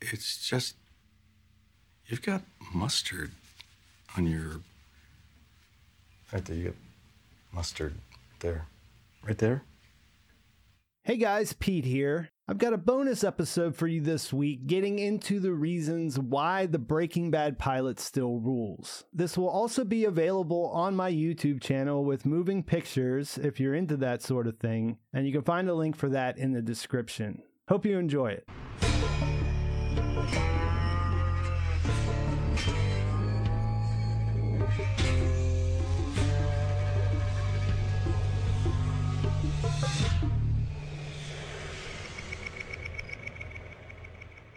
It's just, you've got mustard on your. Right there, you got mustard there. Right there? Hey guys, Pete here. I've got a bonus episode for you this week getting into the reasons why the Breaking Bad pilot still rules. This will also be available on my YouTube channel with moving pictures if you're into that sort of thing, and you can find a link for that in the description. Hope you enjoy it.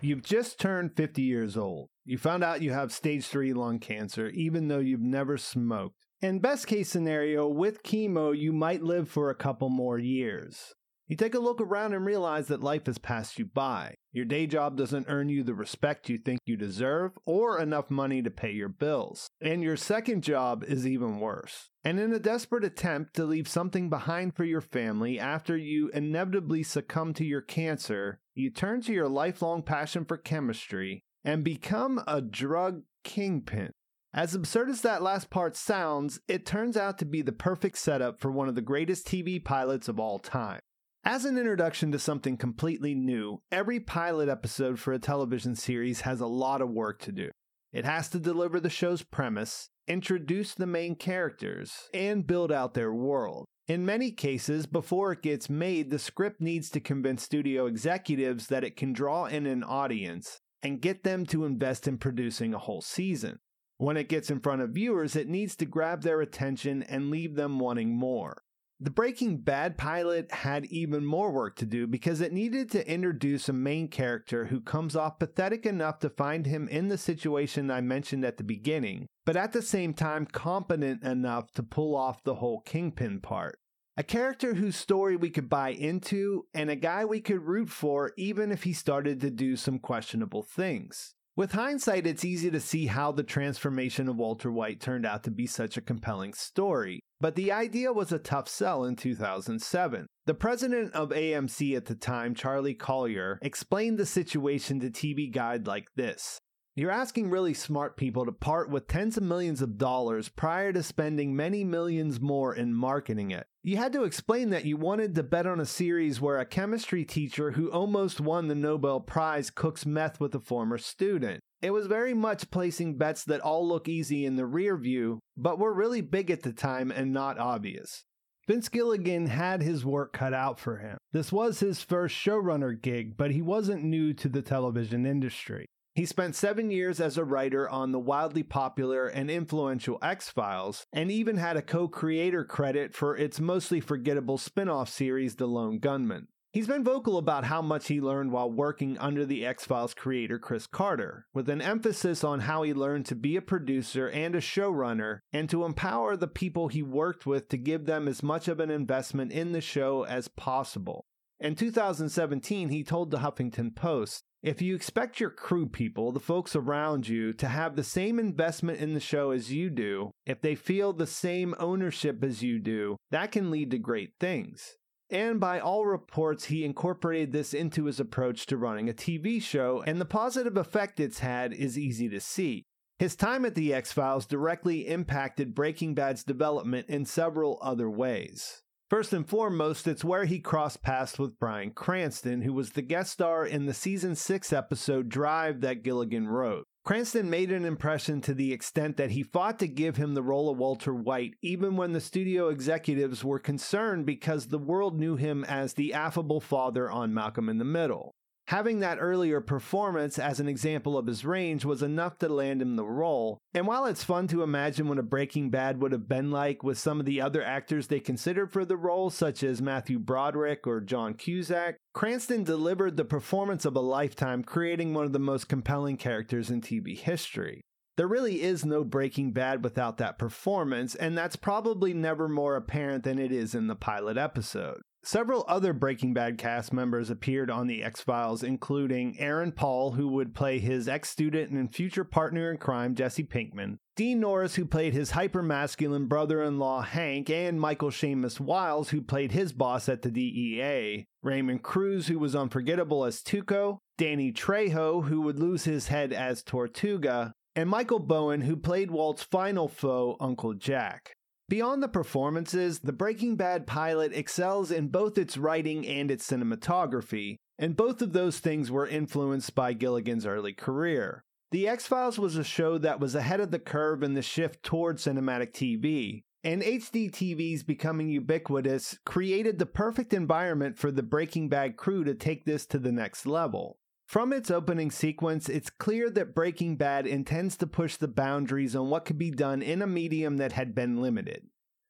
You've just turned 50 years old. You found out you have stage 3 lung cancer, even though you've never smoked. In best case scenario, with chemo, you might live for a couple more years. You take a look around and realize that life has passed you by. Your day job doesn't earn you the respect you think you deserve or enough money to pay your bills. And your second job is even worse. And in a desperate attempt to leave something behind for your family after you inevitably succumb to your cancer, you turn to your lifelong passion for chemistry and become a drug kingpin. As absurd as that last part sounds, it turns out to be the perfect setup for one of the greatest TV pilots of all time. As an introduction to something completely new, every pilot episode for a television series has a lot of work to do. It has to deliver the show's premise, introduce the main characters, and build out their world. In many cases, before it gets made, the script needs to convince studio executives that it can draw in an audience and get them to invest in producing a whole season. When it gets in front of viewers, it needs to grab their attention and leave them wanting more. The Breaking Bad pilot had even more work to do because it needed to introduce a main character who comes off pathetic enough to find him in the situation I mentioned at the beginning, but at the same time competent enough to pull off the whole Kingpin part. A character whose story we could buy into, and a guy we could root for even if he started to do some questionable things. With hindsight, it's easy to see how the transformation of Walter White turned out to be such a compelling story, but the idea was a tough sell in 2007. The president of AMC at the time, Charlie Collier, explained the situation to TV Guide like this you're asking really smart people to part with tens of millions of dollars prior to spending many millions more in marketing it. You had to explain that you wanted to bet on a series where a chemistry teacher who almost won the Nobel Prize cooks meth with a former student. It was very much placing bets that all look easy in the rear view, but were really big at the time and not obvious. Vince Gilligan had his work cut out for him. This was his first showrunner gig, but he wasn't new to the television industry. He spent seven years as a writer on the wildly popular and influential X Files, and even had a co creator credit for its mostly forgettable spin off series, The Lone Gunmen. He's been vocal about how much he learned while working under the X Files creator Chris Carter, with an emphasis on how he learned to be a producer and a showrunner, and to empower the people he worked with to give them as much of an investment in the show as possible. In 2017, he told the Huffington Post, if you expect your crew people, the folks around you, to have the same investment in the show as you do, if they feel the same ownership as you do, that can lead to great things. And by all reports, he incorporated this into his approach to running a TV show, and the positive effect it's had is easy to see. His time at The X Files directly impacted Breaking Bad's development in several other ways. First and foremost, it's where he crossed paths with Bryan Cranston, who was the guest star in the season 6 episode Drive that Gilligan wrote. Cranston made an impression to the extent that he fought to give him the role of Walter White, even when the studio executives were concerned because the world knew him as the affable father on Malcolm in the Middle. Having that earlier performance as an example of his range was enough to land him the role. And while it's fun to imagine what a Breaking Bad would have been like with some of the other actors they considered for the role, such as Matthew Broderick or John Cusack, Cranston delivered the performance of a lifetime, creating one of the most compelling characters in TV history. There really is no Breaking Bad without that performance, and that's probably never more apparent than it is in the pilot episode. Several other Breaking Bad cast members appeared on The X Files, including Aaron Paul, who would play his ex student and future partner in crime, Jesse Pinkman, Dean Norris, who played his hyper masculine brother in law, Hank, and Michael Shamus Wiles, who played his boss at the DEA, Raymond Cruz, who was unforgettable as Tuco, Danny Trejo, who would lose his head as Tortuga, and Michael Bowen, who played Walt's final foe, Uncle Jack. Beyond the performances, the Breaking Bad pilot excels in both its writing and its cinematography, and both of those things were influenced by Gilligan's early career. The X Files was a show that was ahead of the curve in the shift toward cinematic TV, and HD TVs becoming ubiquitous created the perfect environment for the Breaking Bad crew to take this to the next level. From its opening sequence, it's clear that Breaking Bad intends to push the boundaries on what could be done in a medium that had been limited.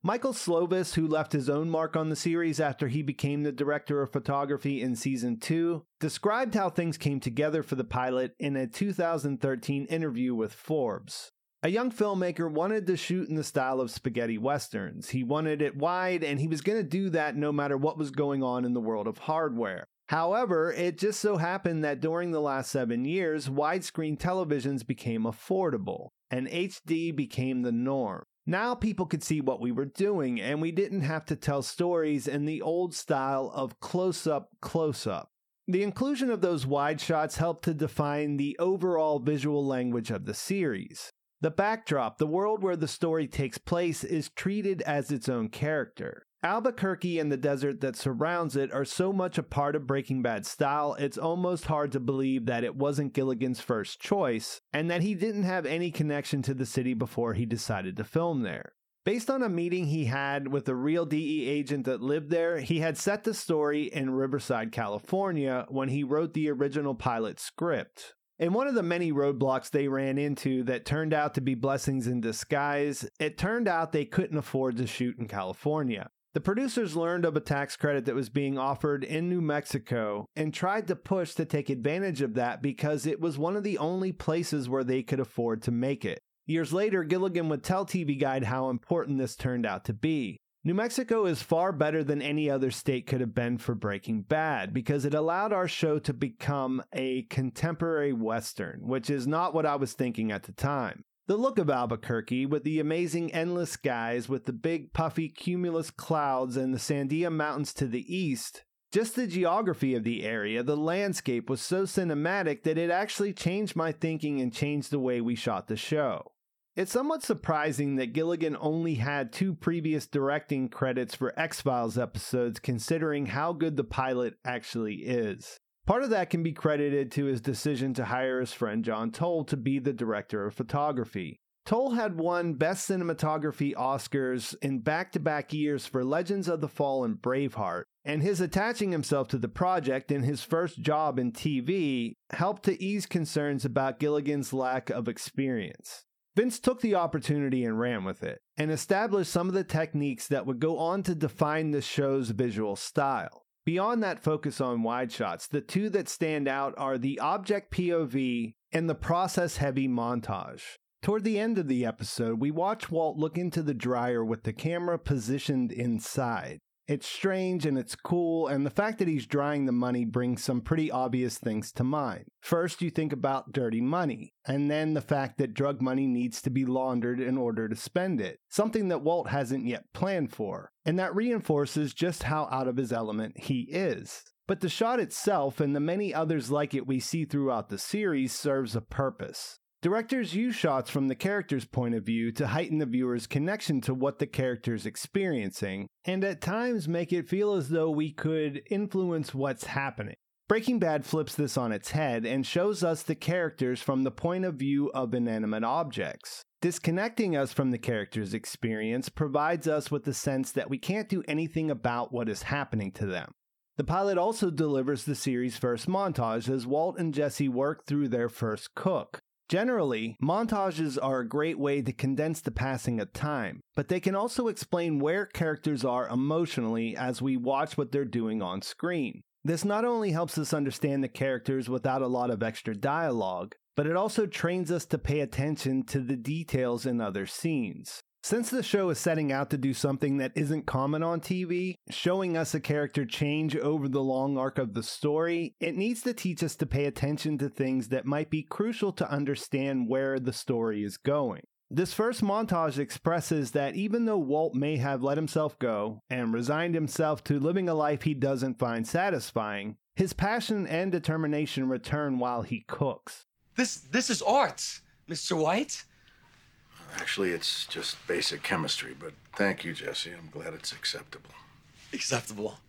Michael Slovis, who left his own mark on the series after he became the director of photography in season 2, described how things came together for the pilot in a 2013 interview with Forbes. A young filmmaker wanted to shoot in the style of spaghetti westerns. He wanted it wide, and he was going to do that no matter what was going on in the world of hardware. However, it just so happened that during the last seven years, widescreen televisions became affordable, and HD became the norm. Now people could see what we were doing, and we didn't have to tell stories in the old style of close up, close up. The inclusion of those wide shots helped to define the overall visual language of the series. The backdrop, the world where the story takes place, is treated as its own character. Albuquerque and the desert that surrounds it are so much a part of Breaking Bad style, it's almost hard to believe that it wasn't Gilligan's first choice, and that he didn't have any connection to the city before he decided to film there. Based on a meeting he had with a real DE agent that lived there, he had set the story in Riverside, California, when he wrote the original pilot script. In one of the many roadblocks they ran into that turned out to be blessings in disguise, it turned out they couldn't afford to shoot in California. The producers learned of a tax credit that was being offered in New Mexico and tried to push to take advantage of that because it was one of the only places where they could afford to make it. Years later, Gilligan would tell TV Guide how important this turned out to be. New Mexico is far better than any other state could have been for Breaking Bad because it allowed our show to become a contemporary Western, which is not what I was thinking at the time. The look of Albuquerque, with the amazing endless skies, with the big puffy cumulus clouds and the Sandia Mountains to the east, just the geography of the area, the landscape was so cinematic that it actually changed my thinking and changed the way we shot the show. It's somewhat surprising that Gilligan only had two previous directing credits for X Files episodes, considering how good the pilot actually is. Part of that can be credited to his decision to hire his friend John Toll to be the director of photography. Toll had won Best Cinematography Oscars in back to back years for Legends of the Fall and Braveheart, and his attaching himself to the project in his first job in TV helped to ease concerns about Gilligan's lack of experience. Vince took the opportunity and ran with it, and established some of the techniques that would go on to define the show's visual style. Beyond that focus on wide shots, the two that stand out are the object POV and the process heavy montage. Toward the end of the episode, we watch Walt look into the dryer with the camera positioned inside. It's strange and it's cool, and the fact that he's drying the money brings some pretty obvious things to mind. First, you think about dirty money, and then the fact that drug money needs to be laundered in order to spend it, something that Walt hasn't yet planned for, and that reinforces just how out of his element he is. But the shot itself and the many others like it we see throughout the series serves a purpose. Directors use shots from the character's point of view to heighten the viewer's connection to what the character's experiencing, and at times make it feel as though we could influence what's happening. Breaking Bad flips this on its head and shows us the characters from the point of view of inanimate objects. Disconnecting us from the character's experience provides us with the sense that we can't do anything about what is happening to them. The pilot also delivers the series' first montage as Walt and Jesse work through their first cook. Generally, montages are a great way to condense the passing of time, but they can also explain where characters are emotionally as we watch what they're doing on screen. This not only helps us understand the characters without a lot of extra dialogue, but it also trains us to pay attention to the details in other scenes. Since the show is setting out to do something that isn't common on TV, showing us a character change over the long arc of the story, it needs to teach us to pay attention to things that might be crucial to understand where the story is going. This first montage expresses that even though Walt may have let himself go and resigned himself to living a life he doesn't find satisfying, his passion and determination return while he cooks. This this is art, Mr. White. Actually, it's just basic chemistry, but thank you, Jesse. I'm glad it's acceptable. Acceptable.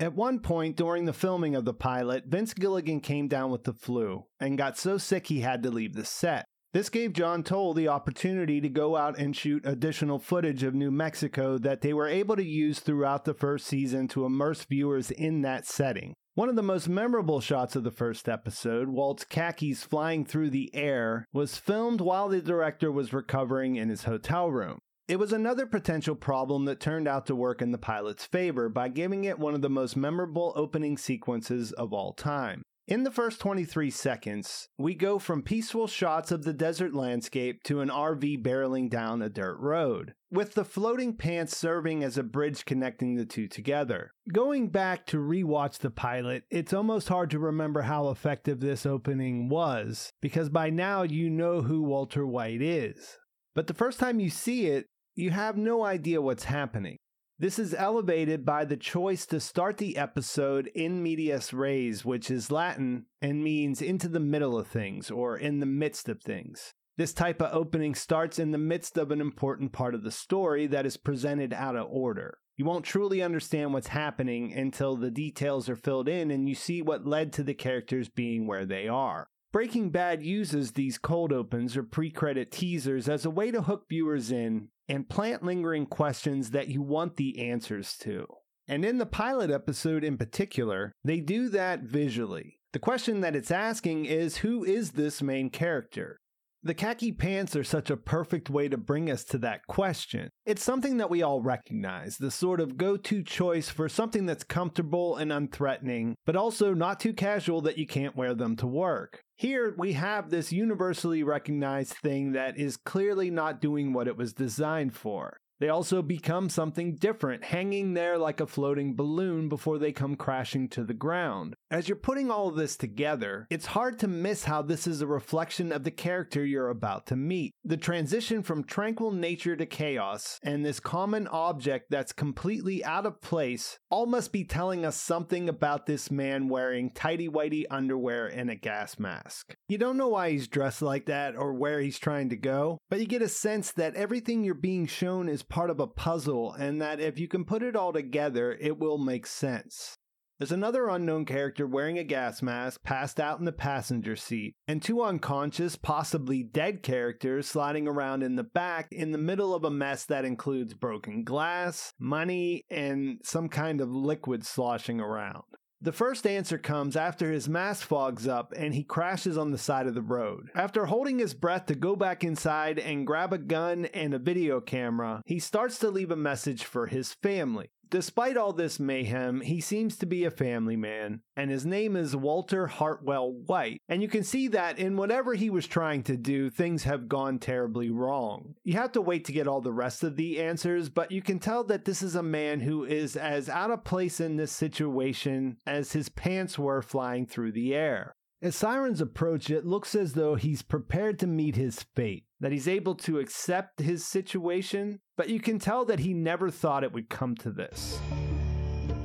At one point during the filming of the pilot, Vince Gilligan came down with the flu and got so sick he had to leave the set. This gave John Toll the opportunity to go out and shoot additional footage of New Mexico that they were able to use throughout the first season to immerse viewers in that setting. One of the most memorable shots of the first episode, Walt's khakis flying through the air, was filmed while the director was recovering in his hotel room. It was another potential problem that turned out to work in the pilot's favor by giving it one of the most memorable opening sequences of all time. In the first 23 seconds, we go from peaceful shots of the desert landscape to an RV barreling down a dirt road, with the floating pants serving as a bridge connecting the two together. Going back to rewatch the pilot, it's almost hard to remember how effective this opening was, because by now you know who Walter White is. But the first time you see it, you have no idea what's happening. This is elevated by the choice to start the episode in medias res, which is Latin and means into the middle of things or in the midst of things. This type of opening starts in the midst of an important part of the story that is presented out of order. You won't truly understand what's happening until the details are filled in and you see what led to the characters being where they are. Breaking Bad uses these cold opens or pre credit teasers as a way to hook viewers in and plant lingering questions that you want the answers to. And in the pilot episode in particular, they do that visually. The question that it's asking is who is this main character? The khaki pants are such a perfect way to bring us to that question. It's something that we all recognize, the sort of go to choice for something that's comfortable and unthreatening, but also not too casual that you can't wear them to work. Here we have this universally recognized thing that is clearly not doing what it was designed for. They also become something different, hanging there like a floating balloon before they come crashing to the ground. As you're putting all of this together, it's hard to miss how this is a reflection of the character you're about to meet. The transition from tranquil nature to chaos, and this common object that's completely out of place, all must be telling us something about this man wearing tidy whitey underwear and a gas mask. You don't know why he's dressed like that or where he's trying to go, but you get a sense that everything you're being shown is part of a puzzle and that if you can put it all together, it will make sense. There's another unknown character wearing a gas mask passed out in the passenger seat, and two unconscious, possibly dead characters sliding around in the back in the middle of a mess that includes broken glass, money, and some kind of liquid sloshing around. The first answer comes after his mask fogs up and he crashes on the side of the road. After holding his breath to go back inside and grab a gun and a video camera, he starts to leave a message for his family. Despite all this mayhem, he seems to be a family man, and his name is Walter Hartwell White. And you can see that in whatever he was trying to do, things have gone terribly wrong. You have to wait to get all the rest of the answers, but you can tell that this is a man who is as out of place in this situation as his pants were flying through the air. As sirens approach, it looks as though he's prepared to meet his fate, that he's able to accept his situation, but you can tell that he never thought it would come to this.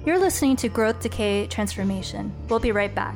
You're listening to Growth, Decay, Transformation. We'll be right back.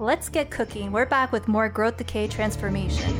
Let's get cooking. We're back with more Growth Decay Transformation.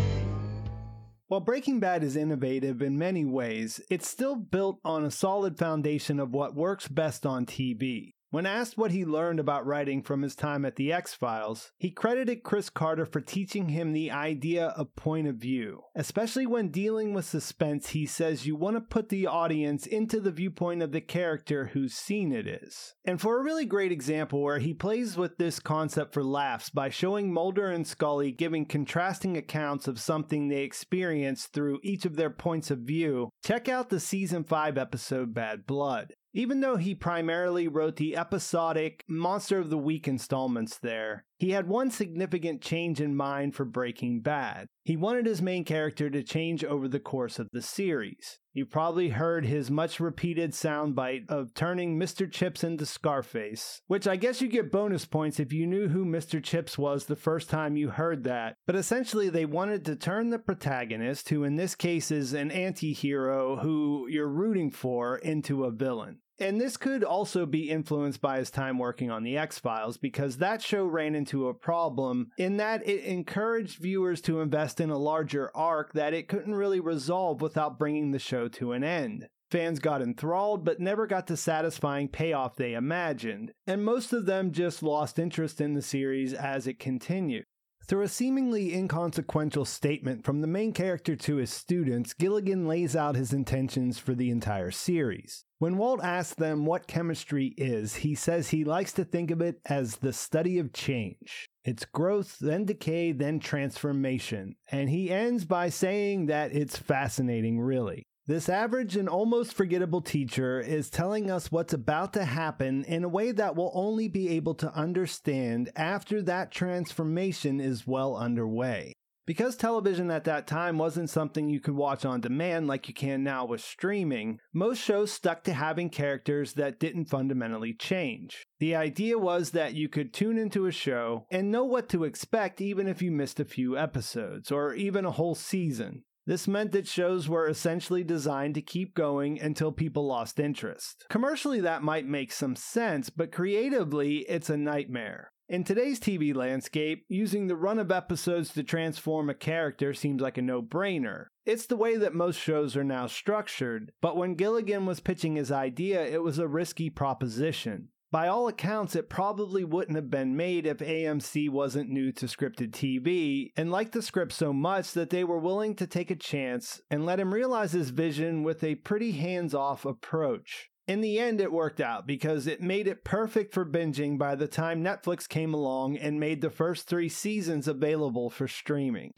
While Breaking Bad is innovative in many ways, it's still built on a solid foundation of what works best on TV. When asked what he learned about writing from his time at The X Files, he credited Chris Carter for teaching him the idea of point of view. Especially when dealing with suspense, he says you want to put the audience into the viewpoint of the character whose scene it is. And for a really great example where he plays with this concept for laughs by showing Mulder and Scully giving contrasting accounts of something they experienced through each of their points of view, check out the season 5 episode Bad Blood. Even though he primarily wrote the episodic Monster of the Week installments there, he had one significant change in mind for Breaking Bad. He wanted his main character to change over the course of the series. You've probably heard his much repeated soundbite of turning Mr. Chips into Scarface, which I guess you get bonus points if you knew who Mr. Chips was the first time you heard that. But essentially, they wanted to turn the protagonist, who in this case is an anti hero who you're rooting for, into a villain. And this could also be influenced by his time working on The X Files because that show ran into a problem in that it encouraged viewers to invest in a larger arc that it couldn't really resolve without bringing the show to an end. Fans got enthralled but never got the satisfying payoff they imagined, and most of them just lost interest in the series as it continued. Through a seemingly inconsequential statement from the main character to his students, Gilligan lays out his intentions for the entire series. When Walt asks them what chemistry is, he says he likes to think of it as the study of change. It's growth, then decay, then transformation. And he ends by saying that it's fascinating, really. This average and almost forgettable teacher is telling us what's about to happen in a way that we'll only be able to understand after that transformation is well underway. Because television at that time wasn't something you could watch on demand like you can now with streaming, most shows stuck to having characters that didn't fundamentally change. The idea was that you could tune into a show and know what to expect even if you missed a few episodes or even a whole season. This meant that shows were essentially designed to keep going until people lost interest. Commercially, that might make some sense, but creatively, it's a nightmare. In today's TV landscape, using the run of episodes to transform a character seems like a no brainer. It's the way that most shows are now structured, but when Gilligan was pitching his idea, it was a risky proposition. By all accounts, it probably wouldn't have been made if AMC wasn't new to scripted TV and liked the script so much that they were willing to take a chance and let him realize his vision with a pretty hands off approach. In the end, it worked out because it made it perfect for binging by the time Netflix came along and made the first three seasons available for streaming.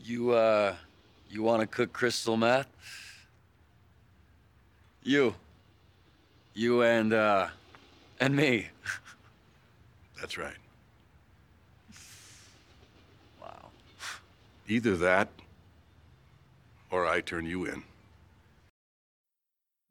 You, uh, you want to cook crystal meth? You. You and, uh, and me. That's right. Wow. Either that or I turn you in.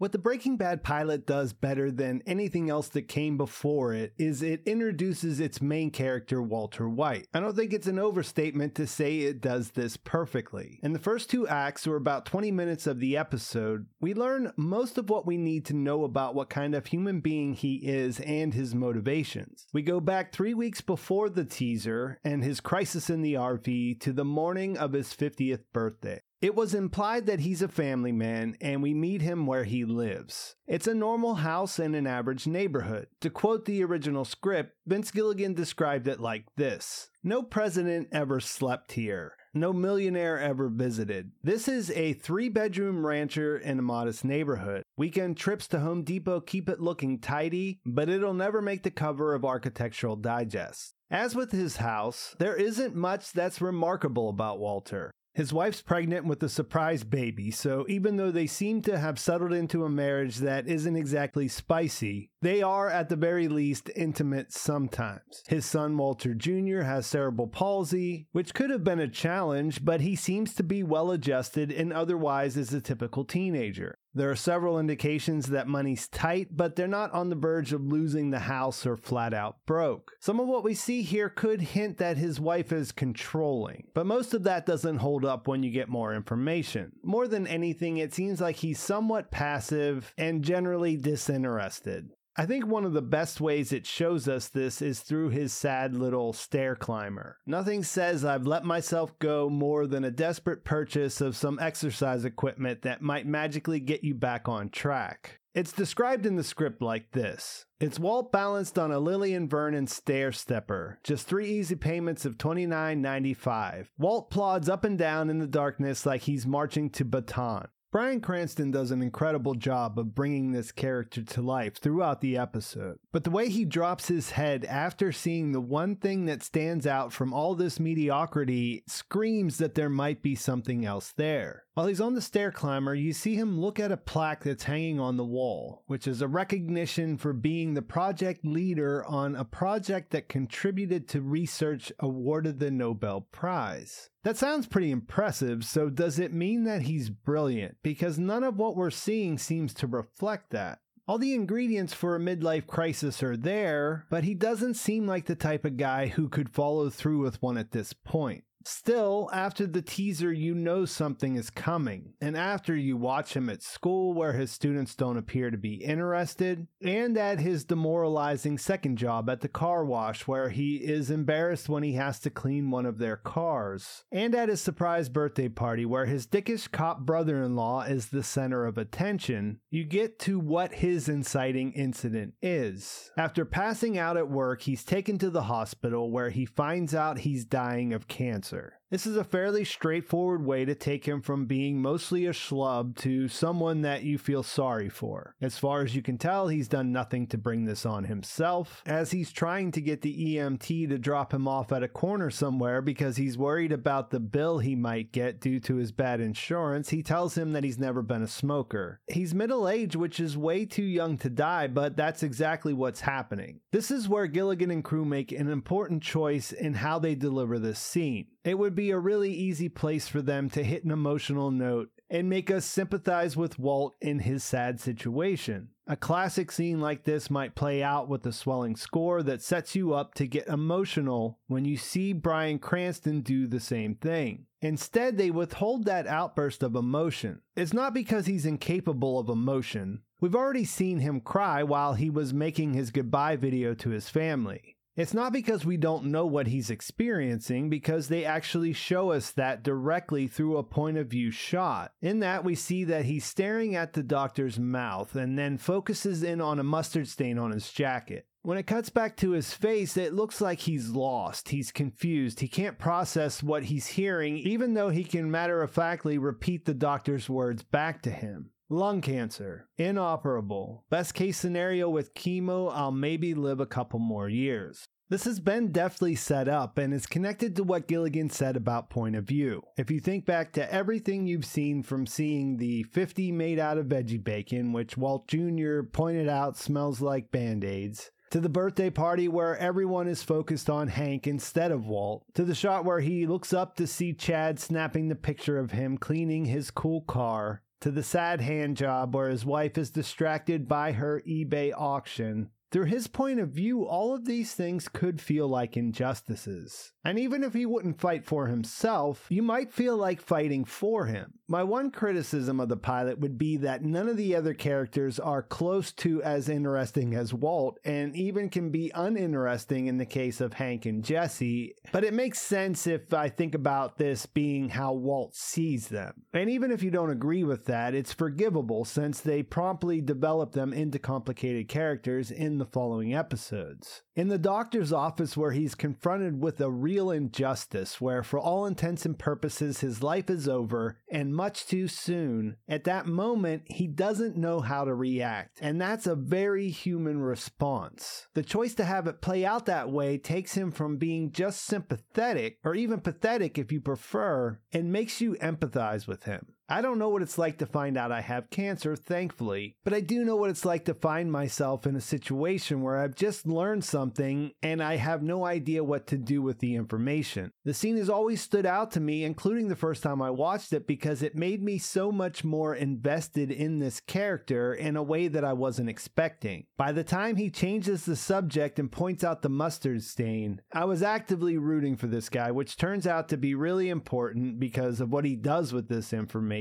What the Breaking Bad pilot does better than anything else that came before it is it introduces its main character, Walter White. I don't think it's an overstatement to say it does this perfectly. In the first two acts, or about 20 minutes of the episode, we learn most of what we need to know about what kind of human being he is and his motivations. We go back three weeks before the teaser and his crisis in the RV to the morning of his 50th birthday. It was implied that he's a family man, and we meet him where he lives. It's a normal house in an average neighborhood. To quote the original script, Vince Gilligan described it like this No president ever slept here. No millionaire ever visited. This is a three bedroom rancher in a modest neighborhood. Weekend trips to Home Depot keep it looking tidy, but it'll never make the cover of Architectural Digest. As with his house, there isn't much that's remarkable about Walter. His wife's pregnant with a surprise baby, so even though they seem to have settled into a marriage that isn't exactly spicy, they are at the very least intimate sometimes. His son Walter Jr. has cerebral palsy, which could have been a challenge, but he seems to be well adjusted and otherwise is a typical teenager. There are several indications that money's tight, but they're not on the verge of losing the house or flat out broke. Some of what we see here could hint that his wife is controlling, but most of that doesn't hold up when you get more information. More than anything, it seems like he's somewhat passive and generally disinterested. I think one of the best ways it shows us this is through his sad little stair climber. Nothing says I've let myself go more than a desperate purchase of some exercise equipment that might magically get you back on track. It's described in the script like this. It's Walt balanced on a Lillian Vernon stair stepper, just three easy payments of $29.95. Walt plods up and down in the darkness like he's marching to Bataan. Bryan Cranston does an incredible job of bringing this character to life throughout the episode, but the way he drops his head after seeing the one thing that stands out from all this mediocrity screams that there might be something else there. While he's on the stair climber, you see him look at a plaque that's hanging on the wall, which is a recognition for being the project leader on a project that contributed to research awarded the Nobel Prize. That sounds pretty impressive, so does it mean that he's brilliant? Because none of what we're seeing seems to reflect that. All the ingredients for a midlife crisis are there, but he doesn't seem like the type of guy who could follow through with one at this point. Still, after the teaser, you know something is coming. And after you watch him at school where his students don't appear to be interested, and at his demoralizing second job at the car wash where he is embarrassed when he has to clean one of their cars, and at his surprise birthday party where his dickish cop brother in law is the center of attention, you get to what his inciting incident is. After passing out at work, he's taken to the hospital where he finds out he's dying of cancer answer. This is a fairly straightforward way to take him from being mostly a schlub to someone that you feel sorry for. As far as you can tell, he's done nothing to bring this on himself, as he's trying to get the EMT to drop him off at a corner somewhere because he's worried about the bill he might get due to his bad insurance. He tells him that he's never been a smoker. He's middle aged, which is way too young to die, but that's exactly what's happening. This is where Gilligan and crew make an important choice in how they deliver this scene. It would be a really easy place for them to hit an emotional note and make us sympathize with Walt in his sad situation. A classic scene like this might play out with a swelling score that sets you up to get emotional when you see Bryan Cranston do the same thing. Instead, they withhold that outburst of emotion. It's not because he's incapable of emotion. We've already seen him cry while he was making his goodbye video to his family. It's not because we don't know what he's experiencing, because they actually show us that directly through a point of view shot. In that, we see that he's staring at the doctor's mouth and then focuses in on a mustard stain on his jacket. When it cuts back to his face, it looks like he's lost. He's confused. He can't process what he's hearing, even though he can matter of factly repeat the doctor's words back to him. Lung cancer, inoperable. Best case scenario with chemo, I'll maybe live a couple more years. This has been deftly set up and is connected to what Gilligan said about point of view. If you think back to everything you've seen from seeing the 50 made out of veggie bacon, which Walt Jr. pointed out smells like band aids, to the birthday party where everyone is focused on Hank instead of Walt, to the shot where he looks up to see Chad snapping the picture of him cleaning his cool car, to the sad hand job where his wife is distracted by her eBay auction, through his point of view, all of these things could feel like injustices. And even if he wouldn't fight for himself, you might feel like fighting for him. My one criticism of the pilot would be that none of the other characters are close to as interesting as Walt, and even can be uninteresting in the case of Hank and Jesse. But it makes sense if I think about this being how Walt sees them. And even if you don't agree with that, it's forgivable since they promptly develop them into complicated characters in the following episodes. In the doctor's office, where he's confronted with a real injustice, where for all intents and purposes his life is over and much too soon, at that moment he doesn't know how to react. And that's a very human response. The choice to have it play out that way takes him from being just sympathetic, or even pathetic if you prefer, and makes you empathize with him. I don't know what it's like to find out I have cancer, thankfully, but I do know what it's like to find myself in a situation where I've just learned something and I have no idea what to do with the information. The scene has always stood out to me, including the first time I watched it, because it made me so much more invested in this character in a way that I wasn't expecting. By the time he changes the subject and points out the mustard stain, I was actively rooting for this guy, which turns out to be really important because of what he does with this information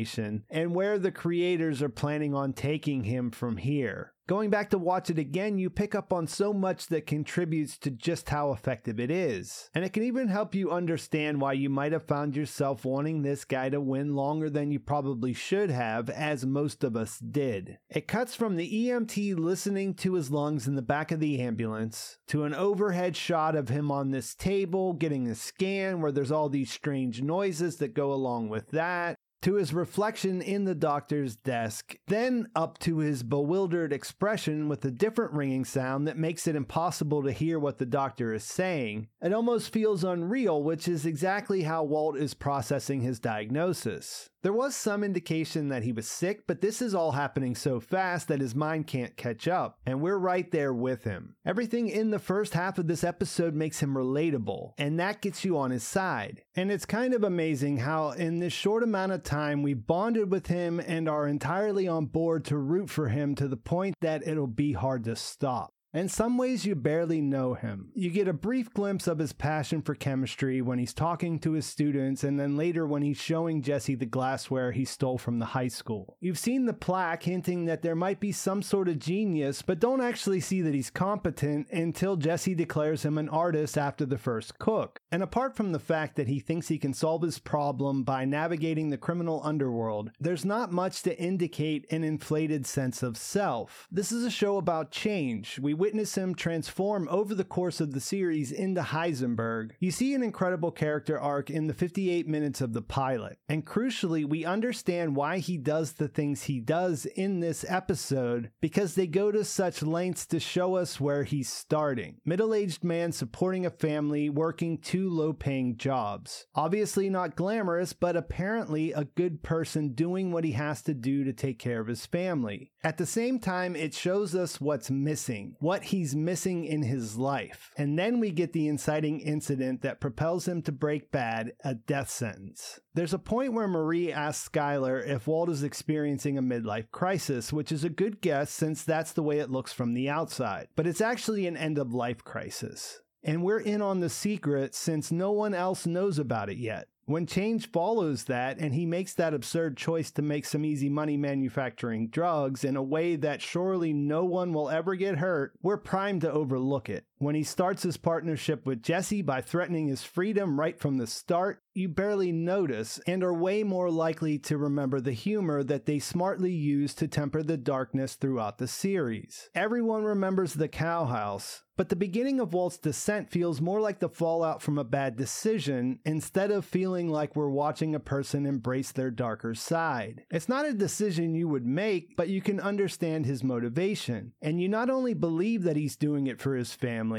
and where the creators are planning on taking him from here. Going back to watch it again, you pick up on so much that contributes to just how effective it is. And it can even help you understand why you might have found yourself wanting this guy to win longer than you probably should have, as most of us did. It cuts from the EMT listening to his lungs in the back of the ambulance to an overhead shot of him on this table getting a scan where there's all these strange noises that go along with that to his reflection in the doctor's desk, then up to his bewildered expression with a different ringing sound that makes it impossible to hear what the doctor is saying. It almost feels unreal, which is exactly how Walt is processing his diagnosis. There was some indication that he was sick, but this is all happening so fast that his mind can't catch up, and we're right there with him. Everything in the first half of this episode makes him relatable, and that gets you on his side. And it's kind of amazing how, in this short amount of time, we bonded with him and are entirely on board to root for him to the point that it'll be hard to stop. In some ways, you barely know him. You get a brief glimpse of his passion for chemistry when he's talking to his students, and then later when he's showing Jesse the glassware he stole from the high school. You've seen the plaque hinting that there might be some sort of genius, but don't actually see that he's competent until Jesse declares him an artist after the first cook. And apart from the fact that he thinks he can solve his problem by navigating the criminal underworld, there's not much to indicate an inflated sense of self. This is a show about change. We witness him transform over the course of the series into Heisenberg. You see an incredible character arc in the 58 minutes of the pilot. And crucially, we understand why he does the things he does in this episode because they go to such lengths to show us where he's starting. Middle aged man supporting a family, working two low paying jobs. Obviously not glamorous, but apparently a good person doing what he has to do to take care of his family. At the same time, it shows us what's missing, what he's missing in his life. And then we get the inciting incident that propels him to break bad, a death sentence. There's a point where Marie asks Skyler if Walt is experiencing a midlife crisis, which is a good guess since that's the way it looks from the outside. But it's actually an end of life crisis. And we're in on the secret since no one else knows about it yet. When change follows that and he makes that absurd choice to make some easy money manufacturing drugs in a way that surely no one will ever get hurt, we're primed to overlook it. When he starts his partnership with Jesse by threatening his freedom right from the start, you barely notice and are way more likely to remember the humor that they smartly use to temper the darkness throughout the series. Everyone remembers the cowhouse, but the beginning of Walt's descent feels more like the fallout from a bad decision instead of feeling like we're watching a person embrace their darker side. It's not a decision you would make, but you can understand his motivation. And you not only believe that he's doing it for his family,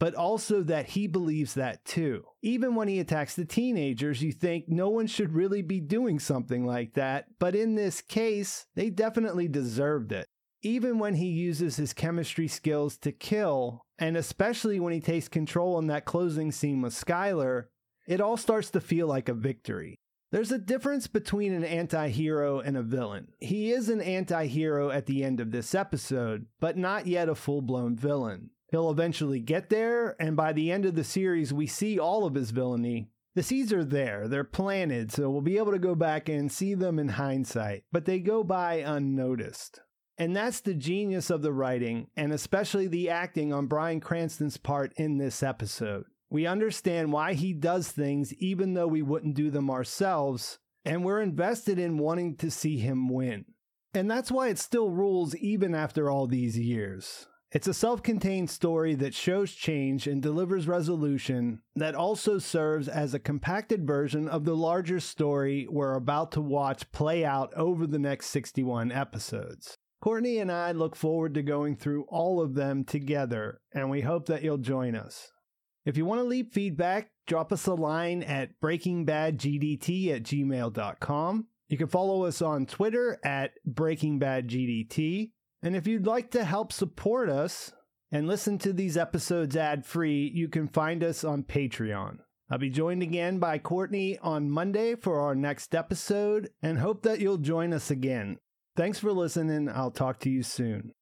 but also that he believes that too. Even when he attacks the teenagers, you think no one should really be doing something like that, but in this case, they definitely deserved it. Even when he uses his chemistry skills to kill, and especially when he takes control in that closing scene with Skyler, it all starts to feel like a victory. There's a difference between an anti hero and a villain. He is an anti hero at the end of this episode, but not yet a full blown villain. He'll eventually get there, and by the end of the series, we see all of his villainy, The seeds are there, they're planted, so we'll be able to go back and see them in hindsight, but they go by unnoticed. And that's the genius of the writing, and especially the acting on Bryan Cranston's part in this episode. We understand why he does things even though we wouldn't do them ourselves, and we're invested in wanting to see him win. And that's why it still rules even after all these years. It's a self contained story that shows change and delivers resolution that also serves as a compacted version of the larger story we're about to watch play out over the next 61 episodes. Courtney and I look forward to going through all of them together, and we hope that you'll join us. If you want to leave feedback, drop us a line at breakingbadgdt at gmail.com. You can follow us on Twitter at breakingbadgdt. And if you'd like to help support us and listen to these episodes ad free, you can find us on Patreon. I'll be joined again by Courtney on Monday for our next episode and hope that you'll join us again. Thanks for listening. I'll talk to you soon.